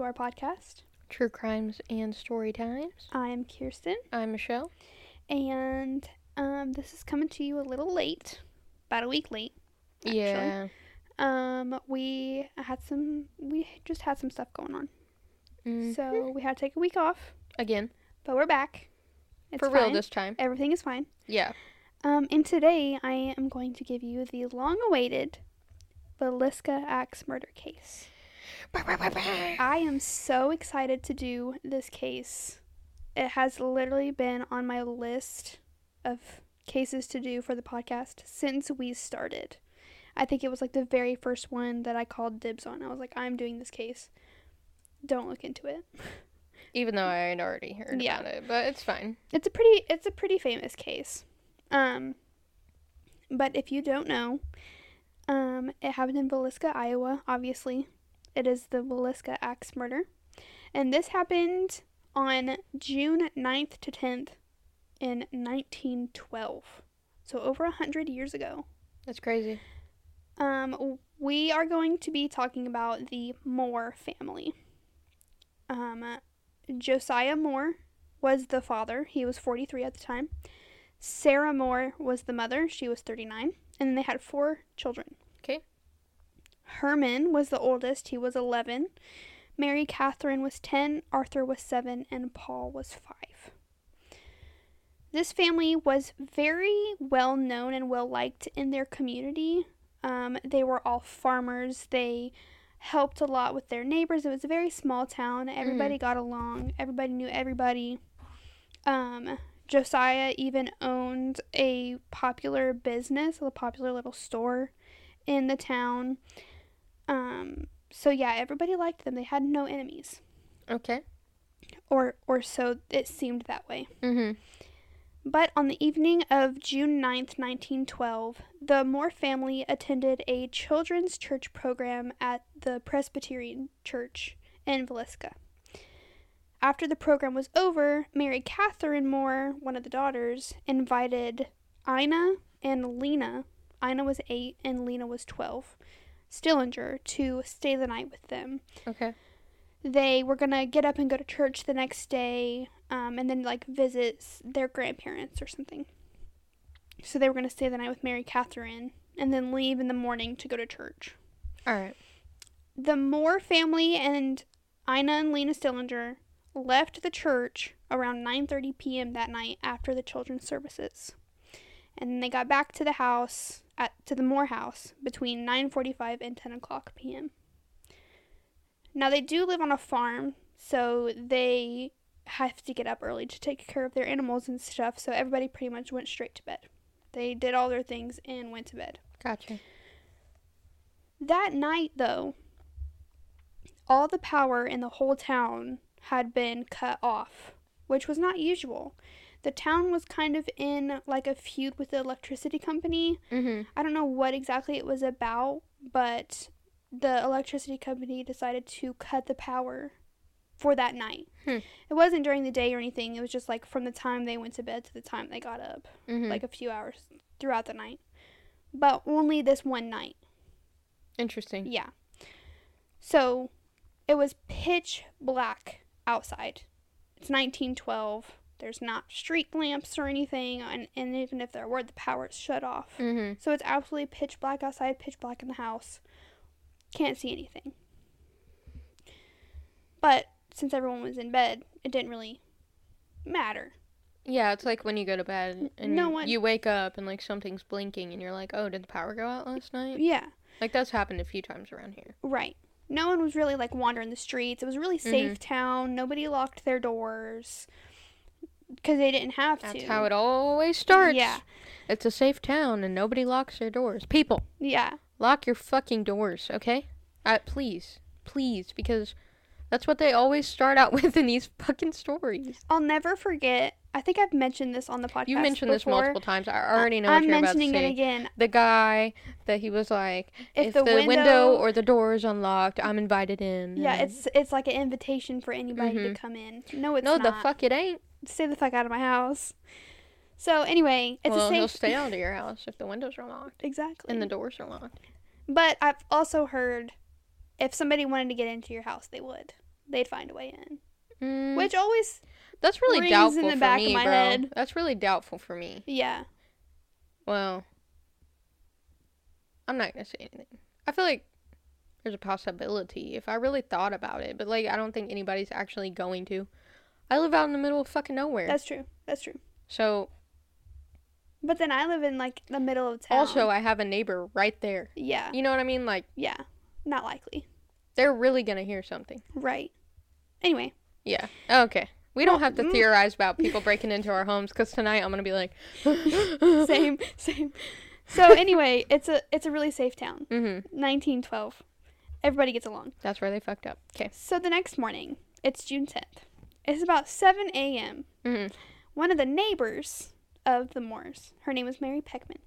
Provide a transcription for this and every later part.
to our podcast. True crimes and story times. I am Kirsten, I'm Michelle. and um, this is coming to you a little late, about a week late. Actually. Yeah. Um, we had some, we just had some stuff going on, Mhm. so we had to take a week off, again, but we're back. It's for real this time. Everything is fine. Yeah. Um, and today I am going to give you the long-awaited Villisca Axe murder case. I am so excited to do this case. It has literally been on my list of cases to do for the podcast since we started. I think it was like the very first one that I called dibs on. I was like, I'm doing this case. Don't look into it. Even though I had already heard Yeah. about it, but it's fine. It's a pretty it's a pretty famous case. Um but if you don't know, um it happened in Villisca, Iowa, obviously. It is the Villisca axe murder. And this happened on June 9th to 10th in 1912. So over a 100 years ago. That's crazy. Um, we are going to be talking about the Moore family. Um, Josiah Moore was the father. He was 43 at the time. Sarah Moore was the mother. She was 39. And they had four children. Okay. Herman was the oldest. He was 11. Mary Catherine was 10. Arthur was 7. And Paul was 5. This family was very well known and well liked in their community. Um, they were all farmers. They helped a lot with their neighbors. It was a very small town. Everybody got along. Everybody knew everybody. Um, Josiah even owned a popular business, a popular little store in the town. Um, so yeah, everybody liked them. They had no enemies, Okay. or or so it seemed that way. Mhm. But on the evening of June 9th, 1912, the Moore family attended a children's church program at the Presbyterian Church in Villisca. After the program was over, Mary Catherine Moore, one of the daughters, invited Ina and Lena, Ina was 8 and Lena was 12, Stillinger, to stay the night with them Okay. they were gonna get up and go to church the next day um, and then like visit their grandparents or something so they were gonna stay the night with mary catherine and then leave in the morning to go to church All right. the moore family and ina and lena stillinger left the church around 9.30 p.m that night after the children's services and then they got back to the house at to the moore house between 9.45 and 10 o'clock p.m now they do live on a farm, so they have to get up early to take care of their animals and stuff. So everybody pretty much went straight to bed. They did all their things and went to bed. Gotcha. That night, though, all the power in the whole town had been cut off, which was not usual. The town was kind of in like a feud with the electricity company. Mhm. I don't know what exactly it was about, but the electricity company decided to cut the power for that night. Hmm. It wasn't during the day or anything. It was just like from the time they went to bed to the time they got up, Mhm. like a few hours throughout the night. But only this one night. Interesting. Yeah. So it was pitch black outside. It's 1912. There's not street lamps or anything, and, and even if there were, the power is shut off. Mhm. So it's absolutely pitch black outside, pitch black in the house. Can't see anything. But since everyone was in bed, it didn't really matter. Yeah, it's like when you go to bed and No one- you wake up and like something's blinking and you're like, "Oh, did the power go out last night?" Yeah, Like that's happened a few times around here. right. No one was really like wandering the streets. It was a really safe Mm-hmm. town. Nobody locked their doors because they didn't have That's to. That's how it always starts. Yeah. It's a safe town and nobody locks their doors. People, Yeah. lock your fucking doors, okay? Uh, please, please, because that's what they always start out with in these fucking stories. I'll never forget. I think I've mentioned this on the podcast. You mentioned this multiple times. I already know what I'm you're about to mentioning it again. The guy that he was like, If, if, the, the, window, window, or the door is unlocked, I'm invited in. yeah, it's it's like an invitation for anybody to Mhm. come in. No, it's no, not. the fuck it ain't. Stay the fuck out of my house. So anyway, it's well, a he'll safe. stay out of your house if the windows are locked exactly. and the doors are locked. But I've also heard if somebody wanted to get into your house, they would. They'd find a way in. Mm, Which always, that's really rings in doubtful the for back of me, my bro. head. That's really doubtful for me. yeah, Well, I'm not gonna say anything. I feel like there's a possibility if I really thought about it, but like I don't think anybody's actually going to. I live out in the middle of fucking nowhere, that's true. That's true. so But then I live in like the middle of town. also I have a neighbor right there. yeah, You know what I mean? Like yeah, not likely. they're really gonna hear something. Right. Anyway, Yeah. Okay. We don't have to mm. theorize about people breaking into our homes because tonight I'm gonna be like, same, same. So anyway, it's a it's a really safe town. hmm 1912. Everybody gets along. That's where they fucked up. Okay. So the next morning, it's June 10th. It's about 7 a.m. hmm One of the neighbors of the Moores, her name was Mary Peckman.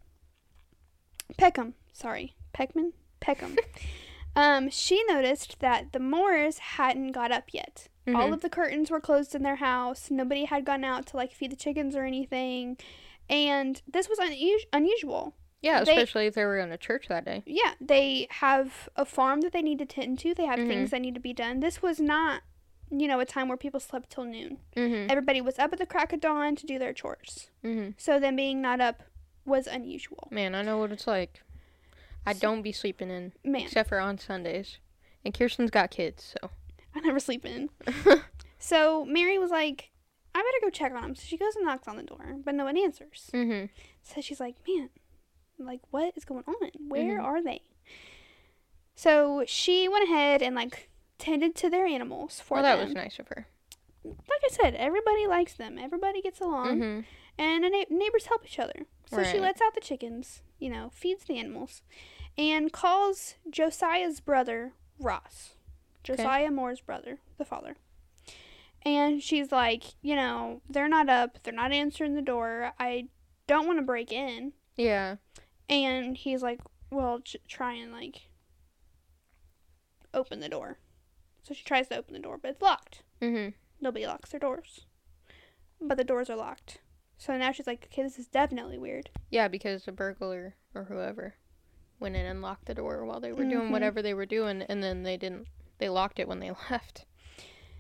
Peckham, sorry, Peckman, Peckham. um, she noticed that the Moores hadn't got up yet. All Mhm. of the curtains were closed in their house. Nobody had gone out to like feed the chickens or anything, and this was unusual. unusual. Yeah, They- especially if they were going to church that day. Yeah, they have a farm that they need to tend to. They have Mhm. things that need to be done. This was not, you know, a time where people slept till noon. Mm-hmm. Everybody was up at the crack of dawn to do their chores. Mm-hmm. So them being not up was unusual. Man, I know what it's like. I don't be sleeping in Man, except for on Sundays. And Kirsten's got kids, so. I never sleep in. So Mary was like, I better go check on him. So she goes and knocks on the door, but no one answers. mm-hmm. So she's like, man, like, what is going on? Where Mhm. are they? So she went ahead and, like, tended to their animals for Well, that them. was nice of her. Like I said, everybody likes them. Everybody gets along. Mm-hmm. and na- neighbors help each other. So she lets out the chickens, you know, feeds the animals, and calls Josiah's brother Ross, Josiah Moore's brother, the father. And she's like, you know, they're not up, they're not answering the door. I don't want to break in. Yeah. And he's like, well, j- try and like open the door. So she tries to open the door, but it's locked. Mm-hmm. Nobody locks their doors. But the doors are locked. So now she's like, okay, this is definitely weird. Yeah, because the burglar or whoever went in and locked the door while they were Mhm. doing whatever they were doing, and then they didn't. They locked it when they left.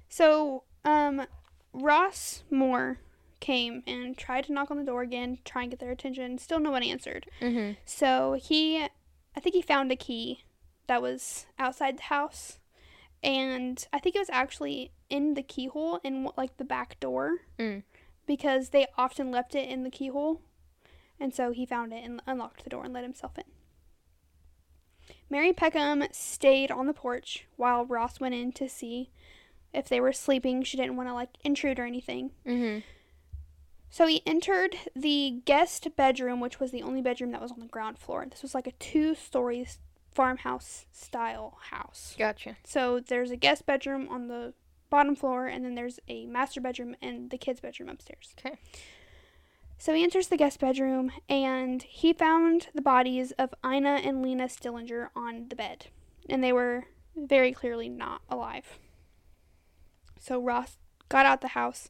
So, um, Ross Moore came and tried to knock on the door again, try and get their attention. Still no one answered. Mm-hmm. So he, I think he found a key that was outside the house. And I think it was actually in the keyhole in like the back door Mm. because they often left it in the keyhole. And so he found it and unlocked the door and let himself in. Mary Peckham stayed on the porch while Ross went in to see if they were sleeping. She didn't want to like intrude or anything. Mm-hmm. So he entered the guest bedroom, which was the only bedroom that was on the ground floor. This was like a two story farmhouse style house. Gotcha. So there's a guest bedroom on the bottom floor, and then there's a master bedroom and the kids' bedroom upstairs. Okay. So he enters the guest bedroom, and he found the bodies of Ina and Lena Stillinger on the bed. And they were very clearly not alive. So Ross got out the house,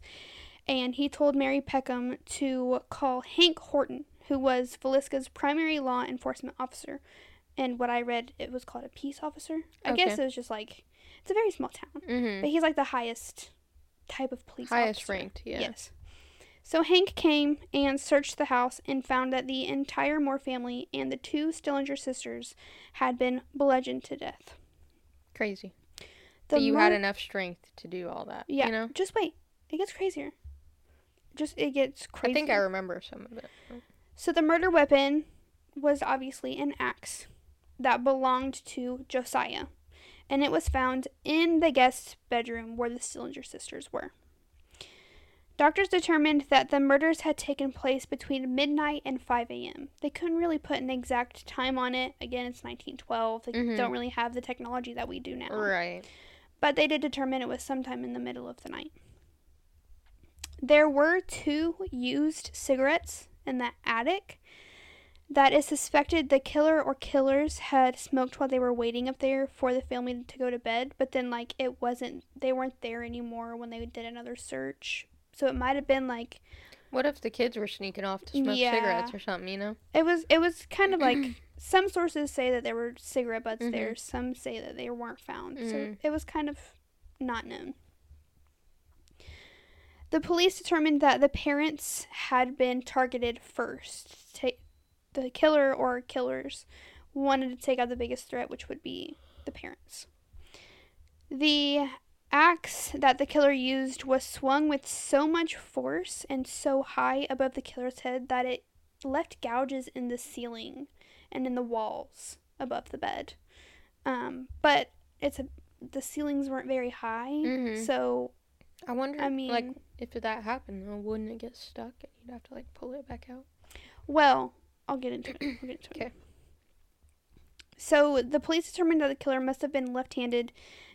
and he told Mary Peckham to call Hank Horton, who was Villisca's primary law enforcement officer. And what I read, it was called a peace officer. I guess it was just like, it's a very small town. Mm-hmm. But he's like the highest type of police Highest officer. ranked, yeah. Yes. So Hank came and searched the house and found that the entire Moore family and the two Stillinger sisters had been bludgeoned to death. Crazy. The you had enough strength to do all that. Yeah. You know? Just wait. It gets crazier. Just it gets crazy. I think I remember some of it. So the murder weapon was obviously an axe that belonged to Josiah, and it was found in the guest bedroom where the Stillinger sisters were. Doctors determined that the murders had taken place between midnight and 5 a.m. They couldn't really put an exact time on it. Again, it's 1912. They Mhm. don't really have the technology that we do now. Right. But they did determine it was sometime in the middle of the night. There were two used cigarettes in the attic that is suspected the killer or killers had smoked while they were waiting up there for the family to go to bed, but then like it wasn't they weren't there anymore when they did another search. So it might have been like What if the kids were sneaking off to smoke Yeah. cigarettes or something, you know? it was it was kind of like some sources say that there were cigarette butts Mhm. there, some say that they weren't found. So Mhm. it was kind of not known. The police determined that the parents had been targeted first. The killer or killers wanted to take out the biggest threat, which would be the parents. The axe that the killer used was swung with so much force and so high above the killer's head that it left gouges in the ceiling and in the walls above the bed. Um, but it's a the ceilings weren't very high, Mhm. so I wonder, I mean, like, if that happened, wouldn't it get stuck and you'd have to, like, pull it back out? well, I'll get into it. I'll get into it. Okay. So the police determined that the killer must have been left-handed,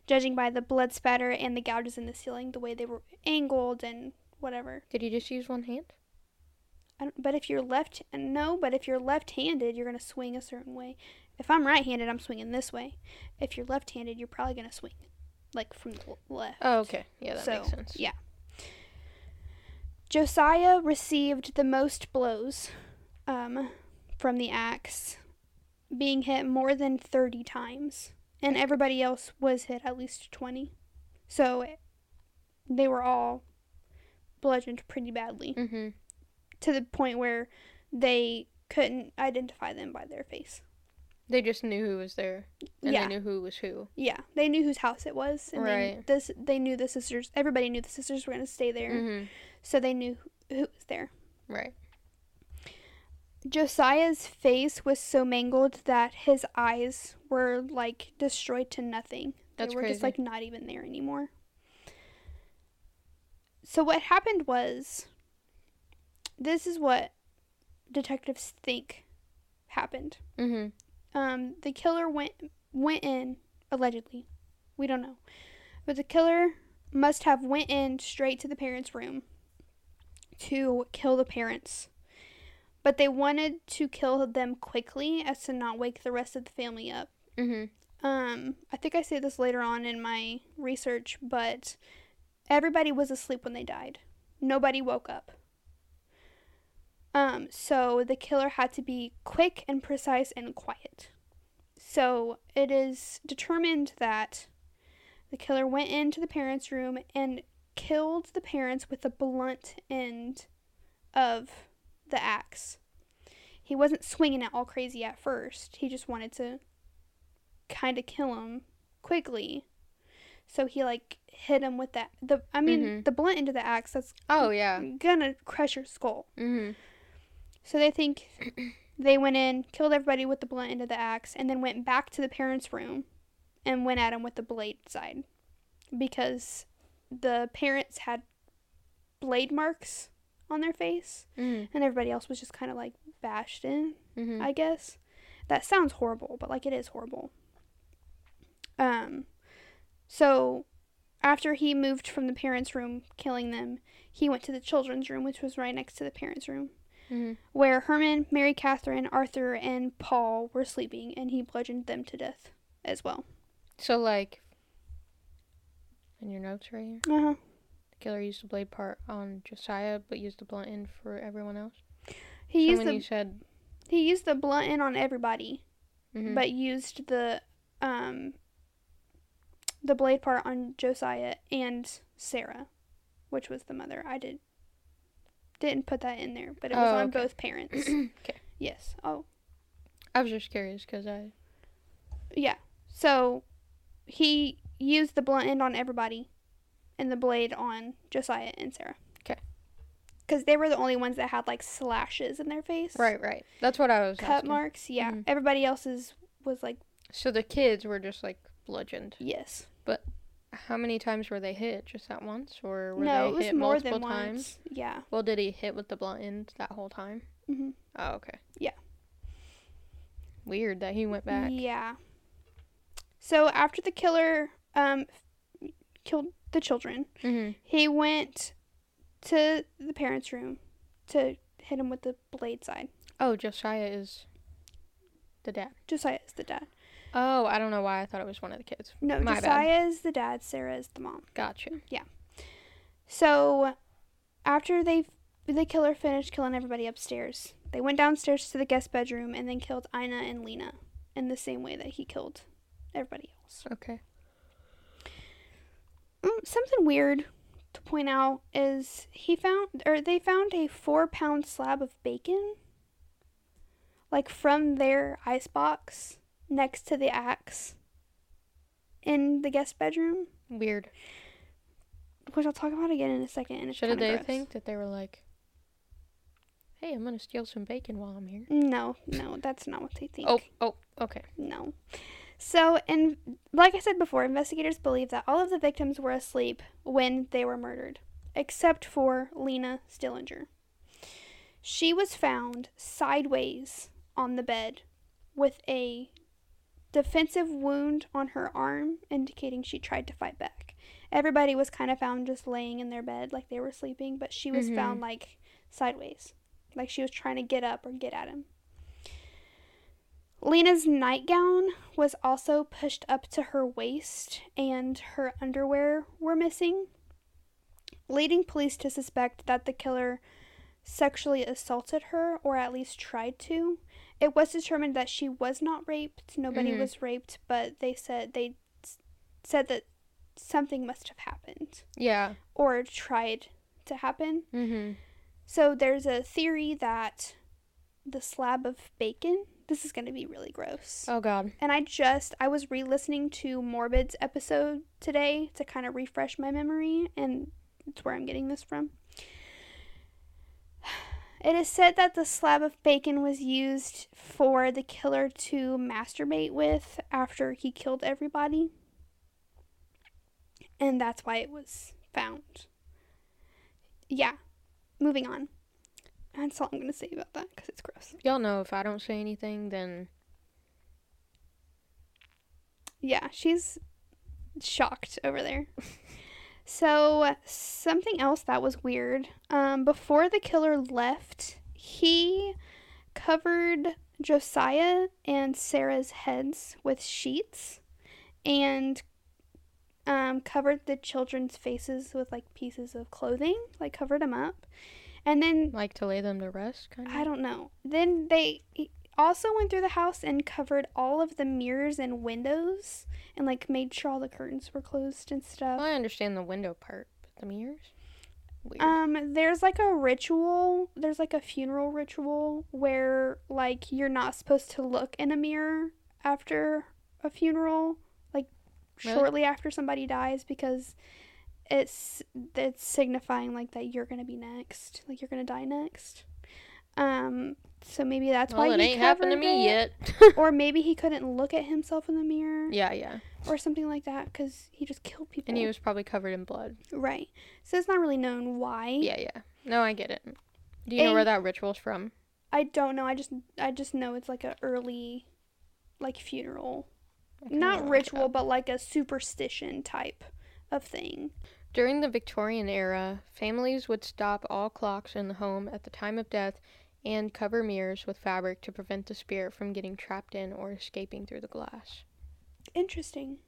judging by the blood spatter and the gouges in the ceiling, the way they were angled and whatever. Did he just use one hand? I don't, but if you're left, no, but if you're left-handed, you're gonna swing a certain way. If I'm right-handed, I'm swinging this way. If you're left-handed, you're probably gonna swing like from the left. Oh, okay. Yeah, that So, makes sense. yeah. Josiah received the most blows um, from the axe, being hit more than 30 times, and everybody else was hit at least 20. So they were all bludgeoned pretty badly Mm-hmm. to the point where they couldn't identify them by their face. They just knew who was there, and yeah. they knew who was who. Yeah, they knew whose house it was, and Right. they, this they knew the sisters. Everybody knew the sisters were going to stay there, Mm-hmm. so they knew who, who was there. Right. Josiah's face was so mangled that his eyes were like destroyed to nothing. That's they were just like not even there anymore. So what happened was this is what detectives think happened. Mm-hmm. Um, the killer went went in allegedly. We don't know, but the killer must have went in straight to the parents' room to kill the parents. But they wanted to kill them quickly as to not wake the rest of the family up. Mm-hmm. Um, I think I say this later on in my research, but everybody was asleep when they died. Nobody woke up. Um, so the killer had to be quick and precise and quiet. So it is determined that the killer went into the parents' room and killed the parents with the blunt end of the axe. He wasn't swinging it all crazy at first. He just wanted to kind of kill him quickly. So he like hit him with that. The I mean Mhm. the blunt end of the axe that's Oh, yeah. gonna crush your skull. Mm-hmm. So they think they went in, killed everybody with the blunt end of the axe, and then went back to the parents' room and went at him with the blade side because the parents had blade marks on their face Mm-hmm. and everybody else was just kind of like bashed in. Mm-hmm. I guess. That sounds horrible, but like it is horrible. Um so after he moved from the parents' room killing them, he went to the children's room, which was right next to the parents' room, mm-hmm. where Herman, Mary Catherine, Arthur, and Paul were sleeping, and he bludgeoned them to death as well. So, like, in your notes right here, Uh-huh. the killer used the blade part on Josiah, but used the blunt end for everyone else. He so used when the you said, he used the blunt end on everybody, Mhm. but used the um the blade part on Josiah and Sarah, which was the mother. I did didn't put that in there, but it was Oh, on okay. both parents. okay, yes. Oh, I was just curious because I, yeah. So he used the blunt end on everybody and the blade on Josiah and Sarah. Okay. Cuz they were the only ones that had like slashes in their face. right, right. That's what I was Cut asking. marks. Yeah. Mhm. Everybody else's was like So the kids were just like bludgeoned. yes. But how many times were they hit? Just that once, or were no, they it was hit more multiple than times? once. Yeah. Well, did he hit with the blunt end that whole time? hmm Oh, okay. Yeah. Weird that he went back. Yeah. So after the killer um killed the children, hmm he went to the parents' room to hit him with the blade side. Oh, Josiah is the dad. Josiah is the dad. Oh, I don't know why I thought it was one of the kids. No, My bad. Josiah is the dad. Sarah is the mom. Gotcha. Yeah. So after they the killer finished killing everybody upstairs, they went downstairs to the guest bedroom and then killed Ina and Lena in the same way that he killed everybody else. Okay. Mm, something weird to point out is he found or they found a four pound slab of bacon like from their icebox next to the axe in the guest bedroom Weird. which i'll talk about again in a second and it's Should they gross. think that they were like, "Hey, I'm gonna steal some bacon while I'm here." no no that's not what they think Oh, oh, okay. No. So, and like I said before, investigators believe that all of the victims were asleep when they were murdered, except for Lena Stillinger. She was found sideways on the bed with a defensive wound on her arm, indicating she tried to fight back. Everybody was kind of found just laying in their bed like they were sleeping, but she was Mhm. found like sideways, like she was trying to get up or get at him. Lena's nightgown was also pushed up to her waist, and her underwear were missing, leading police to suspect that the killer sexually assaulted her, or at least tried to. It was determined that she was not raped. Nobody Mhm. was raped, but they said they said that something must have happened Yeah. or tried to happen. Mhm. So there's a theory that the slab of bacon. This is going to be really gross. Oh God. And I just I was re-listening to Morbid's episode today to kind of refresh my memory, and it's where I'm getting this from. It is said that the slab of bacon was used for the killer to masturbate with after he killed everybody. And that's why it was found. Yeah. Moving on. That's all I'm going to say about that because it's gross. Y'all know if I don't say anything, then Yeah, she's shocked over there. so, something else that was weird. Um, before the killer left, he covered Josiah and Sarah's heads with sheets and um, covered the children's faces with like pieces of clothing, like covered them up. And then like to lay them to rest, kind of. I don't know. Then they also went through the house and covered all of the mirrors and windows and like made sure all the curtains were closed and stuff. Well, I understand the window part, but the mirrors. Weird. Um there's like a ritual, there's like a funeral ritual where like you're not supposed to look in a mirror after a funeral, like Really? shortly after somebody dies because it's it's signifying like that you're going to be next, like you're going to die next. Um so maybe that's well, why it ain't happened to me it. yet. or maybe he couldn't look at himself in the mirror yeah, yeah. or something like that because he just killed people. And he was probably covered in blood. right. So it's not really known why. Yeah, yeah. No, I get it. Do you know where that ritual's from? I don't know. I just I just know it's like a early, like funeral, not wanna look it ritual, but like a superstition type of thing. During the Victorian era, families would stop all clocks in the home at the time of death and cover mirrors with fabric to prevent the spirit from getting trapped in or escaping through the glass. Interesting.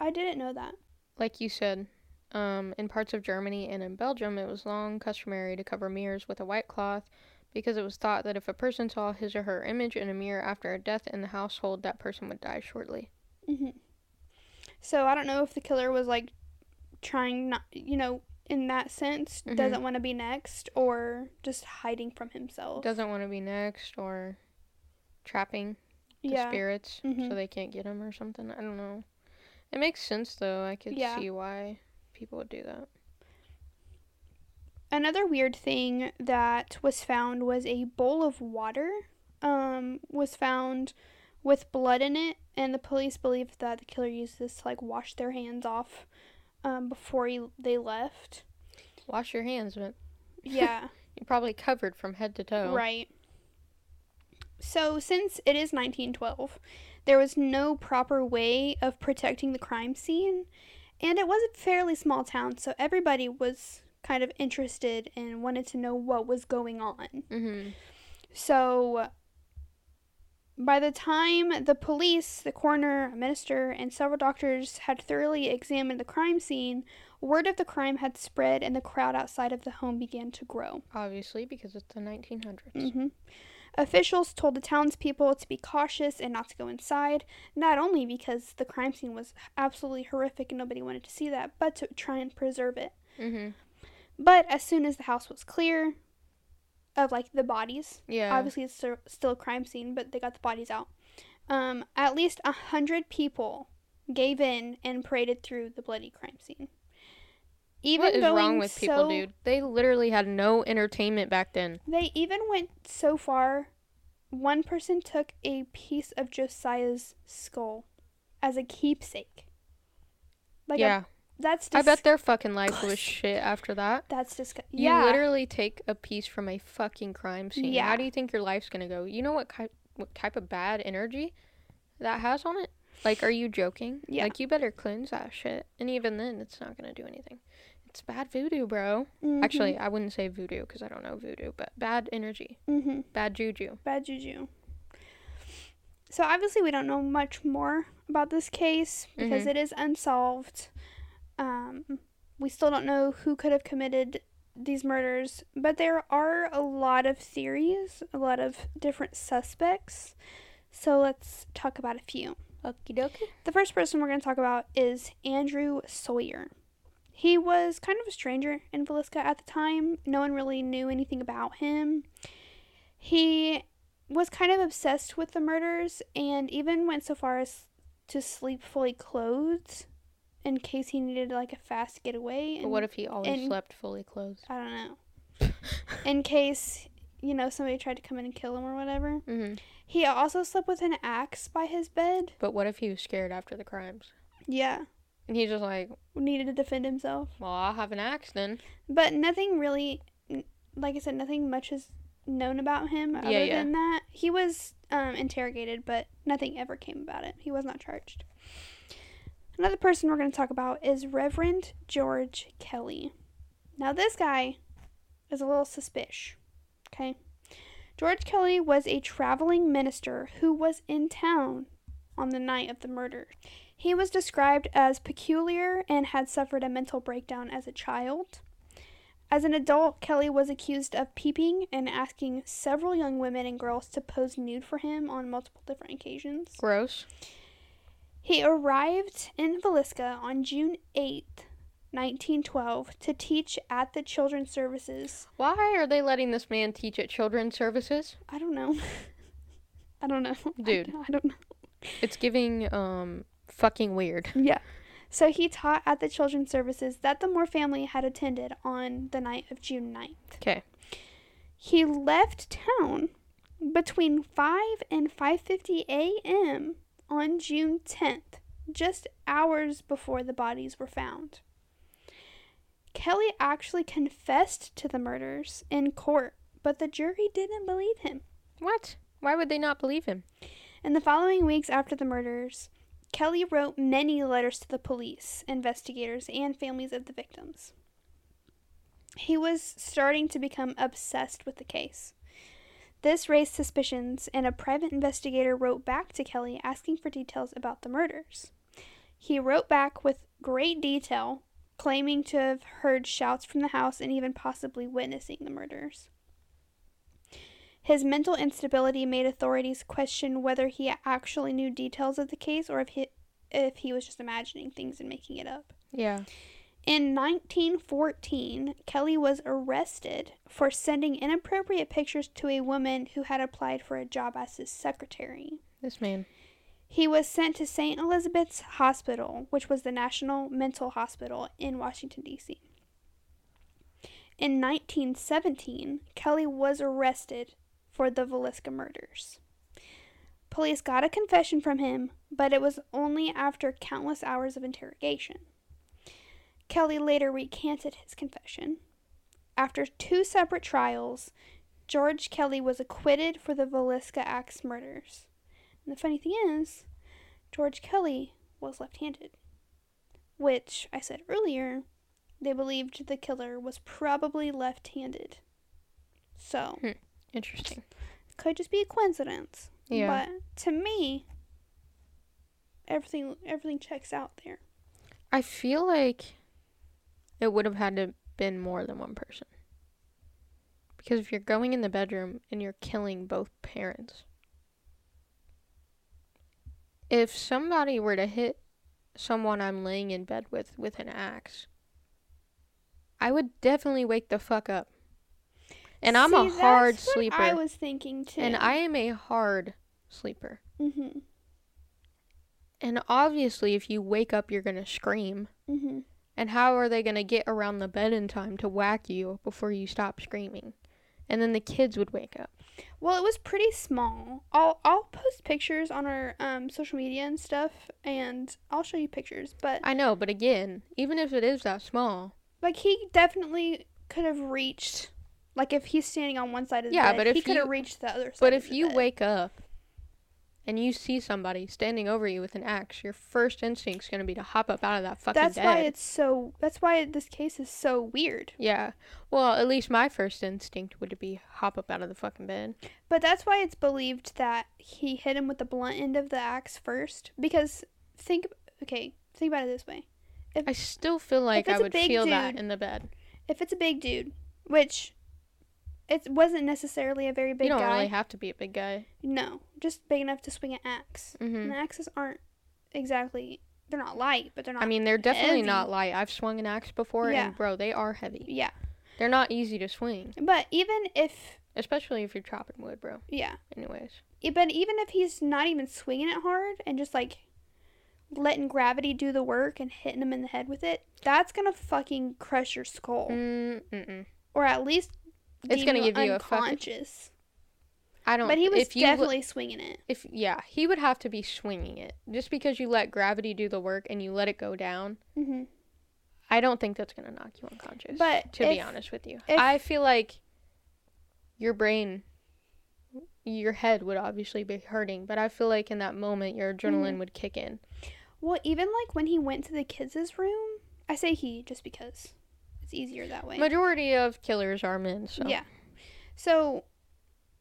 I didn't know that. Like you said, um, in parts of Germany and in Belgium, it was long customary to cover mirrors with a white cloth because it was thought that if a person saw his or her image in a mirror after a death in the household, that person would die shortly. hmm So I don't know if the killer was like trying not, you know, in that sense, Mhm. doesn't want to be next, or just hiding from himself. Doesn't want to be next or trapping the yeah. spirits Mhm. so they can't get him or something. I don't know. It makes sense though. I could Yeah. see why people would do that. Another weird thing that was found was a bowl of water. Um, was found with blood in it, and the police believe that the killer used this to like wash their hands off um, before he, they left. Wash your hands, but Yeah, you're probably covered from head to toe. right. So, since it is 1912, there was no proper way of protecting the crime scene, and it was a fairly small town, so everybody was kind of interested and wanted to know what was going on. Mm-hmm. So, by the time the police, the coroner, a minister, and several doctors had thoroughly examined the crime scene, word of the crime had spread and the crowd outside of the home began to grow. Obviously, because it's the 1900s. Mm-hmm. Officials told the townspeople to be cautious and not to go inside, not only because the crime scene was absolutely horrific and nobody wanted to see that, but to try and preserve it. Mm-hmm. But as soon as the house was clear of like the bodies, Yeah. obviously it's still- a crime scene, but they got the bodies out. Um, at least a hundred people gave in and paraded through the bloody crime scene. Even what is wrong with people, so- dude? They literally had no entertainment back then. They even went so far. One person took a piece of Josiah's skull as a keepsake. Like yeah. That's I bet their fucking life was shit after that. that's disgusting. You literally take a piece from a fucking crime scene. Yeah. How do you think your life's gonna go? You know what, ki- what type of bad energy that has on it? Like, are you joking? Yeah. Like, you better cleanse that shit. And even then, it's not gonna do anything. It's bad voodoo, bro. Mhm. Actually, I wouldn't say voodoo because I don't know voodoo, but bad energy, Mhm. bad juju. bad juju. So obviously we don't know much more about this case because Mhm. it is unsolved. Um, we still don't know who could have committed these murders, but there are a lot of theories, a lot of different suspects. So let's talk about a few. Okie dokie. The first person we're going to talk about is Andrew Sawyer. He was kind of a stranger in Villisca at the time. No one really knew anything about him. He was kind of obsessed with the murders and even went so far as to sleep fully clothed in case he needed like a fast getaway. But And what if he always and- slept fully clothed? I don't know. In case you know somebody tried to come in and kill him or whatever. hmm He also slept with an axe by his bed. But what if he was scared after the crimes? Yeah, And he just like, needed to defend himself. well, I'll have an axe then. But nothing really, like I said, nothing much is known about him other Yeah, yeah. than that. He was um, interrogated, but nothing ever came about it. He was not charged. Another person we're going to talk about is Reverend George Kelly. Now, this guy is a little suspicious. Okay? George Kelly was a traveling minister who was in town on the night of the murder. He was described as peculiar and had suffered a mental breakdown as a child. As an adult, Kelly was accused of peeping and asking several young women and girls to pose nude for him on multiple different occasions. Gross. He arrived in Villisca on June 8th, 1912, to teach at the children's services. Why are they letting this man teach at children's services? I don't know. I don't know. Dude. I, I don't know. It's giving um fucking weird. Yeah. So he taught at the children's services that the Moore family had attended on the night of June 9th. Okay. He left town between 5 and 5:50 a.m. on June 10th, just hours before the bodies were found. Kelly actually confessed to the murders in court, but the jury didn't believe him. What? Why would they not believe him? In the following weeks after the murders, Kelly wrote many letters to the police, investigators, and families of the victims. He was starting to become obsessed with the case. This raised suspicions, and a private investigator wrote back to Kelly asking for details about the murders. He wrote back with great detail, claiming to have heard shouts from the house and even possibly witnessing the murders. His mental instability made authorities question whether he actually knew details of the case or if he, if he was just imagining things and making it up. Yeah. In 1914, Kelly was arrested for sending inappropriate pictures to a woman who had applied for a job as his secretary. This man. He was sent to St. Elizabeth's Hospital, which was the National Mental Hospital in Washington, D.C. In 1917, Kelly was arrested for the Villisca murders. Police got a confession from him, but it was only after countless hours of interrogation. Kelly later recanted his confession. After two separate trials, George Kelly was acquitted for the Villisca Axe murders. And the funny thing is, George Kelly was left handed, which I said earlier, they believed the killer was probably left handed. So, hmm, Interesting. could just be a coincidence. Yeah. But to me, everything everything checks out there. I feel like it would have had to been more than one person. Because if you're going in the bedroom and you're killing both parents, if somebody were to hit someone I'm laying in bed with with an axe, I would definitely wake the fuck up. And I'm a hard what sleeper. I was thinking too. and I am a hard sleeper. Mhm. And obviously, if you wake up, you're going to scream. Mhm. And how are they going to get around the bed in time to whack you before you stop screaming? And then the kids would wake up. Well, it was pretty small. I'll I'll post pictures on our um social media and stuff, and I'll show you pictures. But I know, but again, even if it is that small, like he definitely could have reached. Like if he's standing on one side of the Yeah, bed, but if he could have reached the other side. but if you bed. wake up and you see somebody standing over you with an axe, your first instinct's going to be to hop up out of that fucking that's bed. why it's so. That's why this case is so weird. yeah. Well, at least my first instinct would be hop up out of the fucking bed. But that's why it's believed that he hit him with the blunt end of the axe first. Because think, okay, think about it this way: If, I still feel like I would feel that in the bed. if it's a big dude, which it wasn't necessarily a very big guy. you don't guy. really have to be a big guy. no, just big enough to swing an axe. hmm And axes aren't exactly. They're not light, but they're not. I mean, they're definitely heavy. not light. I've swung an axe before, Yeah. and bro, they are heavy. yeah. They're not easy to swing, But even if especially if you're chopping wood, bro. yeah, Anyways, but even if he's not even swinging it hard and just like letting gravity do the work and hitting him in the head with it, that's gonna fucking crush your skull, mm, mm-mm. or at least It's gonna give you a unconscious. I don't. But he was if definitely swinging it. if yeah, he would have to be swinging it. Just because you let gravity do the work and you let it go down, hmm I don't think that's gonna knock you unconscious. But to be honest with you, if- I feel like your brain, your head would obviously be hurting, but I feel like in that moment your adrenaline Mhm. would kick in. Well, even like when he went to the kids' room, I say he just because it's easier that way. Majority of killers are men, so Yeah. So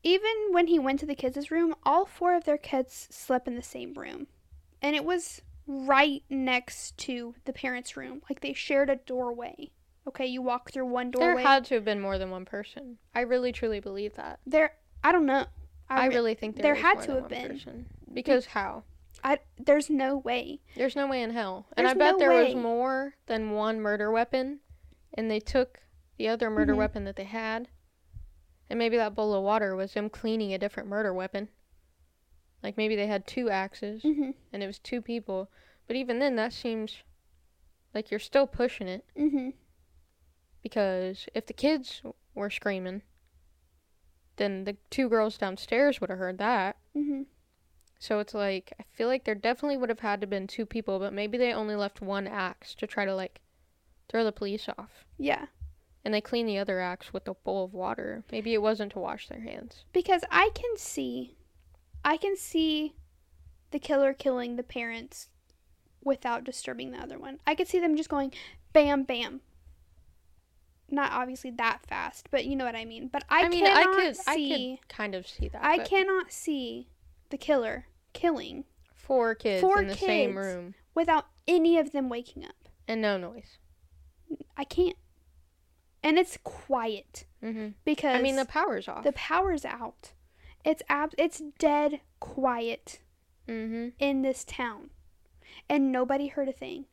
even when he went to the kids' room, all four of their kids slept in the same room. And it was right next to the parents' room. Like they shared a doorway. Okay, you walk through one doorway. there had to have been more than one person. I really truly believe that. there I don't know. I, re- really think there, there had to have been. person. Because how? I there's no way. There's no way in hell. And I bet no there was more than one murder weapon, and they took the other murder Mhm. weapon that they had, and maybe that bowl of water was them cleaning a different murder weapon. Like maybe they had two axes, Mhm. and it was two people. But even then, that seems like you're still pushing it Mhm. because if the kids were screaming, then the two girls downstairs would have heard that. Mhm. So it's like I feel like there definitely would have had to been two people, but maybe they only left one axe to try to like throw the police off. Yeah. And they clean the other axe with a bowl of water. Maybe it wasn't to wash their hands. Because I can see I can see the killer killing the parents without disturbing the other one. I could see them just going bam bam. Not obviously that fast, but you know what I mean. But I, I mean, I cannot could I see could kind of see that. I cannot see the killer killing four kids four in the same kids. room without any of them waking up. and no noise. I can't. And it's quiet hmm because I mean, the power's off. the power's out. It's ab- it's dead quiet hmm in this town. And nobody heard a thing.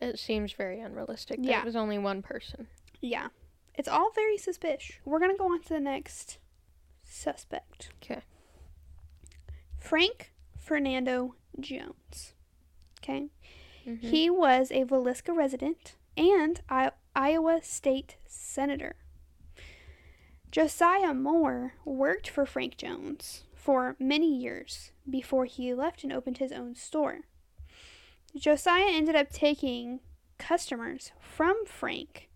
It seems very unrealistic. That Yeah. it was only one person. Yeah. It's all very suspicious. We're going to go on to the next suspect. Okay. Frank Fernando Jones. Okay. Mhm. He was a Villisca resident and I- Iowa state senator. Josiah Moore worked for Frank Jones for many years before he left and opened his own store. Josiah ended up taking customers from Frank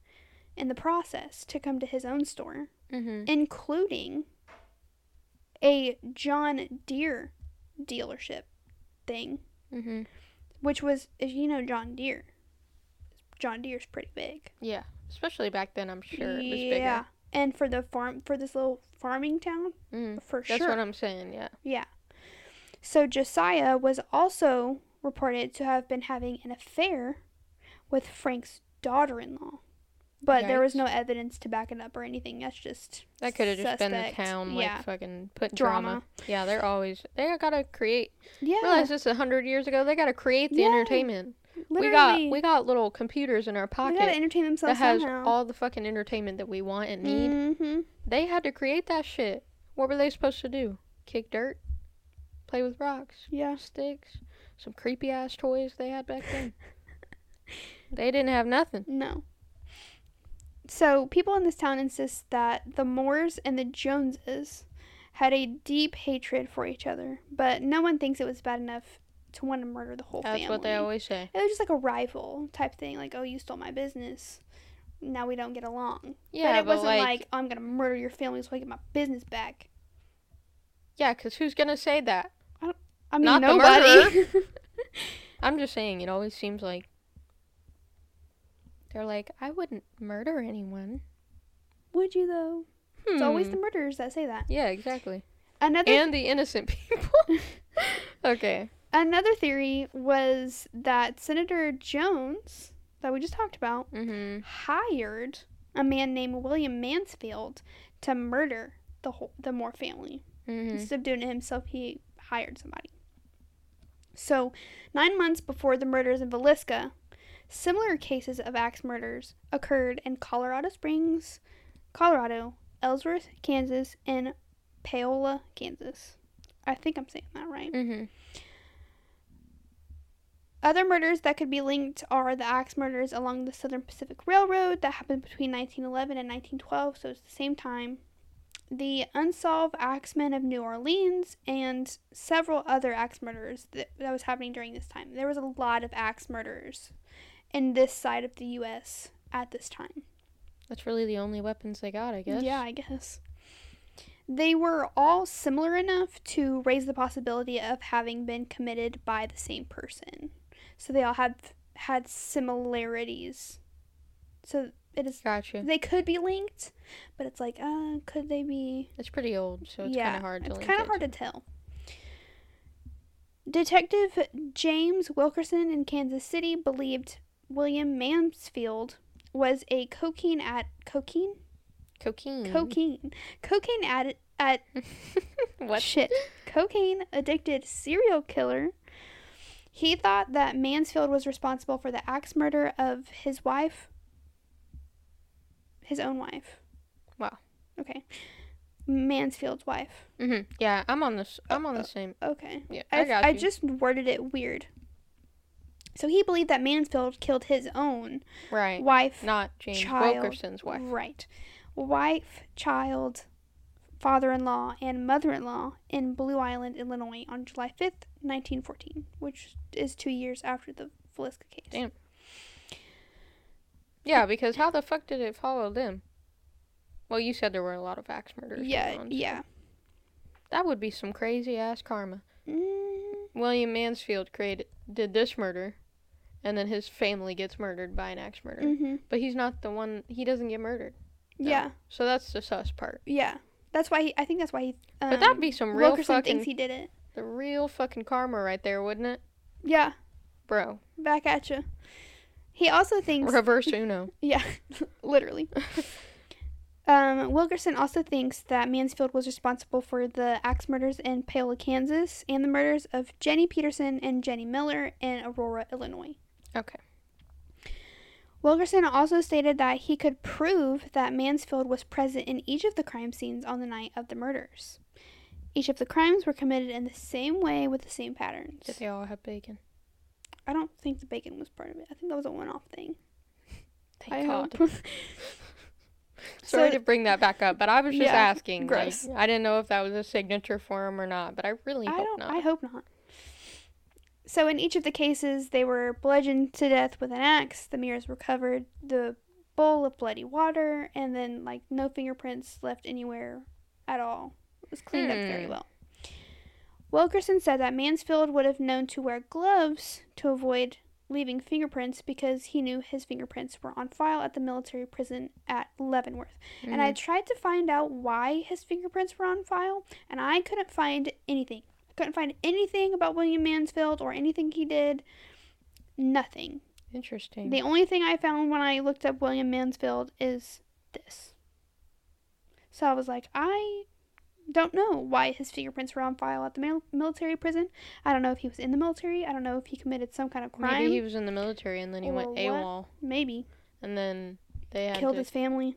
in the process to come to his own store, Mm-hmm. including a John Deere dealership thing, Mm-hmm. Which was, if you know John Deere, John Deere's pretty big. Yeah. Especially back then, I'm sure it was yeah. bigger. And for the farm, for this little farming town, Mm. for That's sure. That's what I'm saying. Yeah. Yeah. So Josiah was also reported to have been having an affair with Frank's daughter But there was no evidence to back it up or anything. That's just That could have just been the town, like yeah. fucking put Drama. drama. Yeah, they're always they gotta create. Yeah. Realize this a hundred years ago. They gotta create the Yeah, entertainment. literally. We got we got little computers in our They pocket gotta entertain that has somehow. all the fucking entertainment that we want and need. Mm-hmm. They had to create that shit. What were they supposed to do? Kick dirt? Play with rocks? Yeah. Sticks? Some creepy ass toys they had back then. they didn't have nothing. No. So people in this town insist that the Moores and the Joneses had a deep hatred for each other, but no one thinks it was bad enough to want to murder the whole That's family. That's what they always say. It was just like a rival type thing, like, oh, you stole my business. Now we don't get along. Yeah, but it but, wasn't like, like, oh, I'm gonna murder your family so I get my business back. yeah, because who's gonna say that? I mean, Not the nobody. I'm just saying, it always seems like they're like, I wouldn't murder anyone. Would you though? It's always Hmm. the murderers that say that. yeah, exactly, Another and the innocent people. okay. another theory was that Senator Jones, that we just talked about, Mm-hmm. hired a man named William Mansfield to murder the whole the Moore family. Mm-hmm. Instead of doing it himself, he hired somebody. So, nine months before the murders in Villisca, similar cases of axe murders occurred in Colorado Springs, Colorado, Ellsworth, Kansas, and Paola, Kansas. I think I'm saying that right. Mm-hmm. Other murders that could be linked are the axe murders along the Southern Pacific Railroad that happened between 1911 and 1912, so it's the same time. The unsolved axemen of New Orleans and several other axe murders that, that was happening during this time. There was a lot of axe murders in this side of the U.S. at this time. That's really the only weapons they got, I guess. Yeah, I guess. They were all similar enough to raise the possibility of having been committed by the same person. So they all have had similarities. So it is Gotcha. they could be linked, but it's like, uh, could they be It's pretty old, so it's yeah, kind of hard to It's link kind of it hard to tell. Detective James Wilkerson in Kansas City believed William Mansfield was a cocaine at cocaine Cocaine. cocaine cocaine at at what? shit cocaine addicted serial killer he thought that mansfield was responsible for the axe murder of his wife his own wife Wow. okay mansfield's wife hmm Yeah, I'm on this. I'm on Uh, the same. okay Yeah, I, I I just worded it weird so he believed that mansfield killed his own Right. wife Not James child- Wilkerson's wife. Right. Wife, child, father in law, and mother in law in Blue Island, Illinois on July 5th, 1914, which is two years after the Villisca case. Damn. Yeah, because how the fuck did it follow them? Well, you said there were a lot of axe murders. Yeah, so yeah. That would be some crazy ass karma. Mm, William Mansfield created did this murder, and then his family gets murdered by an axe murderer. hmm But he's not the one. He doesn't get murdered. No. Yeah, So that's the sus part. yeah. That's why he, I think that's why he. Um, But that'd be some real Wilkerson fucking thinks he did it. the real fucking karma right there, wouldn't it, Yeah, bro? back at you. He also thinks Reverse Uno. Yeah, literally. um, Wilkerson also thinks that Mansfield was responsible for the axe murders in Paola, Kansas, and the murders of Jenny Peterson and Jenny Miller in Aurora, Illinois. Okay. Wilkerson also stated that he could prove that Mansfield was present in each of the crime scenes on the night of the murders. Each of the crimes were committed in the same way with the same patterns. Did they all have bacon? I don't think the bacon was part of it. I think that was a one-off thing. Thank I God. hope. Sorry So- to bring that back up, but I was just Yeah, asking. like, gross. I didn't know if that was a signature for him or not, but I really I hope don't. not. I hope not. So in each of the cases, they were bludgeoned to death with an axe. The mirrors were covered, the bowl of bloody water, and then like no fingerprints left anywhere at all. It was cleaned up very Hmm. well. Wilkerson said that Mansfield would have known to wear gloves to avoid leaving fingerprints because he knew his fingerprints were on file at the military prison at Leavenworth. And I Mhm. tried to find out why his fingerprints were on file, and I couldn't find anything. Couldn't find anything about William Mansfield or anything he did. Nothing. Interesting. The only thing I found when I looked up William Mansfield is this. So I was like, I don't know why his fingerprints were on file at the mil- military prison. I don't know if he was in the military. I don't know if he committed some kind of crime. Maybe he was in the military and then he went Or what? AWOL, Maybe. and then they had Killed to. his family.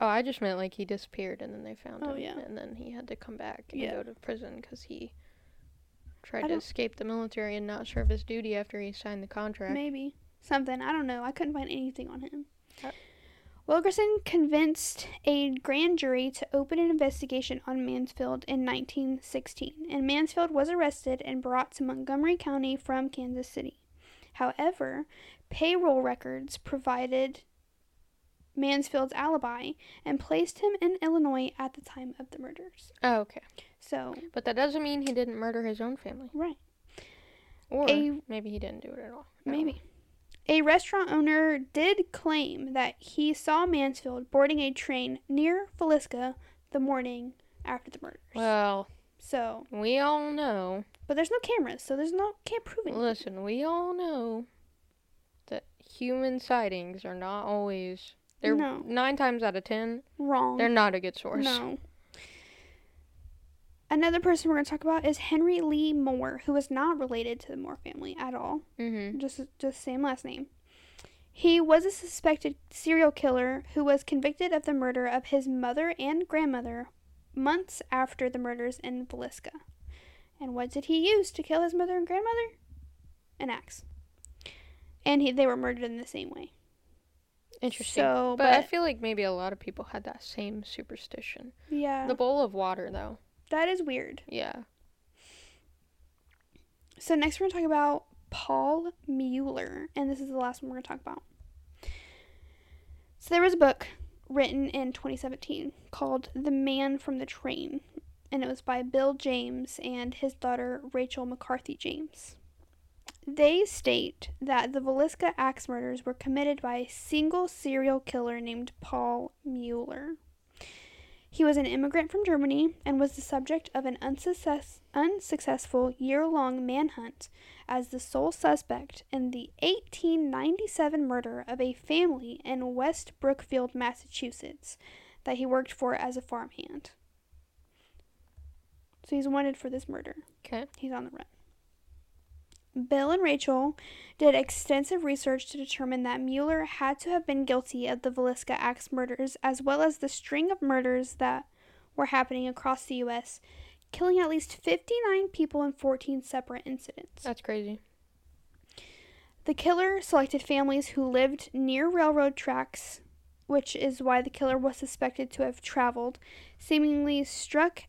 Oh, I just meant like he disappeared and then they found Oh, him. yeah. And then he had to come back and Yeah. go to prison because he tried I to don't- escape the military and not serve his duty after he signed the contract. Maybe. Something. I don't know. I couldn't find anything on him. Uh, Wilkerson convinced a grand jury to open an investigation on Mansfield in 1916, and Mansfield was arrested and brought to Montgomery County from Kansas City. However, payroll records provided Mansfield's alibi and placed him in Illinois at the time of the murders. Oh, okay. So, But that doesn't mean he didn't murder his own family. right. Or A- maybe he didn't do it at all. Maybe. A restaurant owner did claim that he saw Mansfield boarding a train near Villisca the morning after the murders. Well, so, we all know. but there's no cameras, so there's no can't prove it. Listen, we all know that human sightings are not always. They're No. nine times out of ten. Wrong. They're not a good source. No. Another person we're going to talk about is Henry Lee Moore, who is not related to the Moore family at all. Mm-hmm. just just same last name. He was a suspected serial killer who was convicted of the murder of his mother and grandmother months after the murders in Villisca. And what did he use to kill his mother and grandmother? An axe. And he, they were murdered in the same way. Interesting. So, but, I feel like maybe a lot of people had that same superstition. yeah, The bowl of water, though. That is weird. Yeah. So next we're going to talk about Paul Mueller, and this is the last one we're going to talk about. So there was a book written in 2017 called The Man from the Train, and it was by Bill James and his daughter Rachel McCarthy James. They state that the Villisca axe murders were committed by a single serial killer named Paul Mueller. He was an immigrant from Germany and was the subject of an unsuccess- unsuccessful year long manhunt as the sole suspect in the 1897 murder of a family in West Brookfield, Massachusetts, that he worked for as a farmhand. So he's wanted for this murder. Okay. He's on the run. Bill and Rachel did extensive research to determine that Mueller had to have been guilty of the Villisca axe murders as well as the string of murders that were happening across the U.S., killing at least 59 people in 14 separate incidents. That's crazy. The killer selected families who lived near railroad tracks, which is why the killer was suspected to have traveled, seemingly struck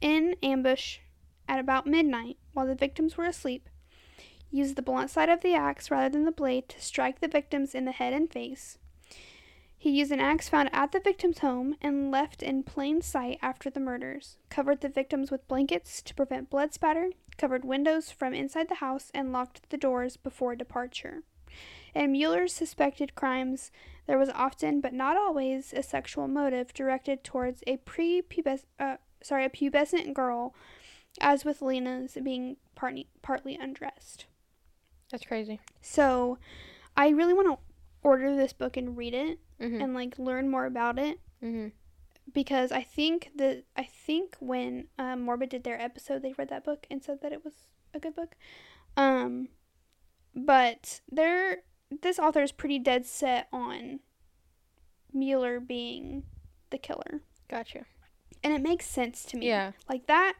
in ambush at about midnight while the victims were asleep, used the blunt side of the axe rather than the blade to strike the victims in the head and face. He used an axe found at the victim's home and left in plain sight after the murders, covered the victims with blankets to prevent blood spatter, covered windows from inside the house, and locked the doors before departure. In Mueller's suspected crimes, there was often, but not always, a sexual motive directed towards a pre-pubes- uh, sorry, a pubescent girl, as with Lena's being partly, partly undressed. That's crazy. So, I really want to order this book and read it Mm-hmm. and like learn more about it mm-hmm. because I think that I think when um, Morbid did their episode, they read that book and said that it was a good book. Um, but they're this author is pretty dead set on Mueller being the killer, Gotcha. and it makes sense to me. Yeah. like that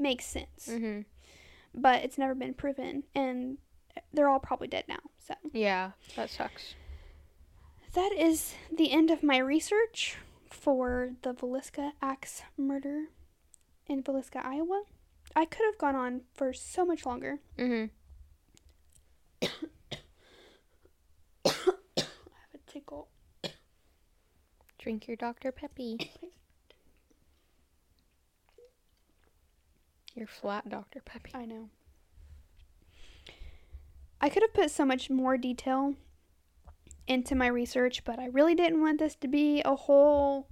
makes sense, Mm-hmm. but it's never been proven, and they're all probably dead now. So Yeah. That sucks. that is the end of my research for the Villisca axe murder in Villisca, Iowa. I could have gone on for so much longer. Mm-hmm. I have a tickle. Drink your Dr. Peppy. Your flat Dr. Peppy. I know. I could have put so much more detail into my research, but I really didn't want this to be a whole,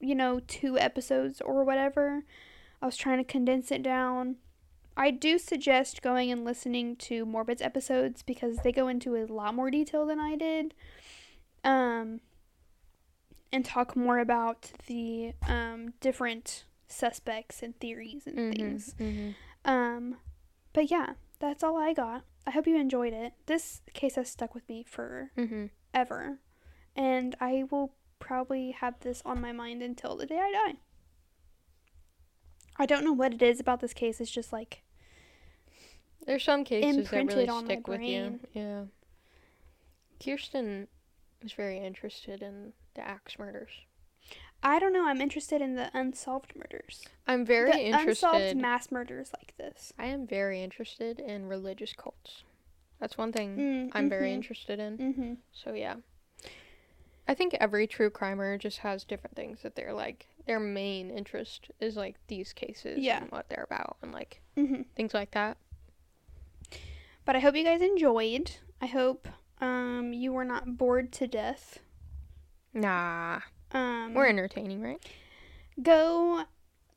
you know, two episodes or whatever. I was trying to condense it down. I do suggest going and listening to Morbid's episodes because they go into a lot more detail than I did. Um, and talk more about the um, different suspects and theories and things. Mm-hmm. Um, but yeah, that's all I got. I hope you enjoyed it. This case has stuck with me forever, Mm-hmm. and I will probably have this on my mind until the day I die. I don't know what it is about this case. It's just like There's some cases that really stick with you. Yeah. Kirsten is very interested in the axe murders. I don't know. I'm interested in the unsolved murders, I'm very the unsolved mass murders like this. I am very interested in religious cults. That's one thing Mm, I'm very mhm. interested in. Mm-hmm. So yeah. I think every true crimer just has different things that they're like their main interest is like these cases Yeah. and what they're about and like Mm-hmm. things like that. But I hope you guys enjoyed. I hope um you were not bored to death. Nah. Um, We're entertaining, right? go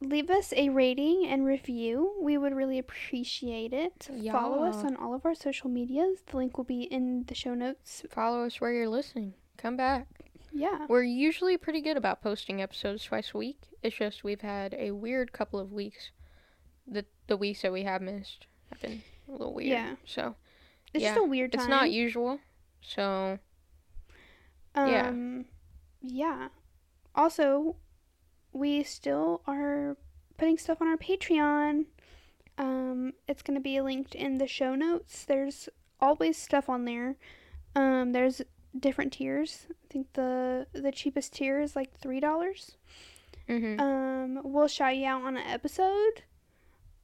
leave us a rating and review. We would really appreciate it. Follow us on all of our social medias. The link will be in the show notes. Follow us where you're listening. Come back. Yeah. We're usually pretty good about posting episodes twice a week. It's just we've had a weird couple of weeks. The the weeks that we have missed have been a little weird. Yeah. So It's yeah, just a weird time. it's not usual. So yeah. Um, yeah. Also, we still are putting stuff on our Patreon. Um, it's going to be linked in the show notes. There's always stuff on there. Um, there's different tiers. I think the the cheapest tier is like three dollars. mhm. Um, we'll shout you out on an episode,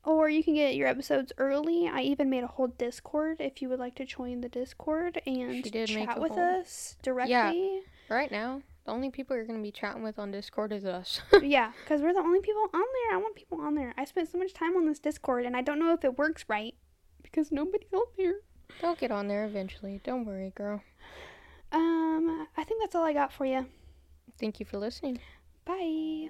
or you can get your episodes early. I even made a whole Discord if you would like to join the Discord and She did make chat with whole- us directly. Yeah, right now, the only people you're gonna be chatting with on Discord is us. yeah, because we're the only people on there. I want people on there. I spent so much time on this Discord, and I don't know if it works right because nobody's on there. They'll get on there eventually. Don't worry, girl. Um, I think that's all I got for you. Thank you for listening. Bye.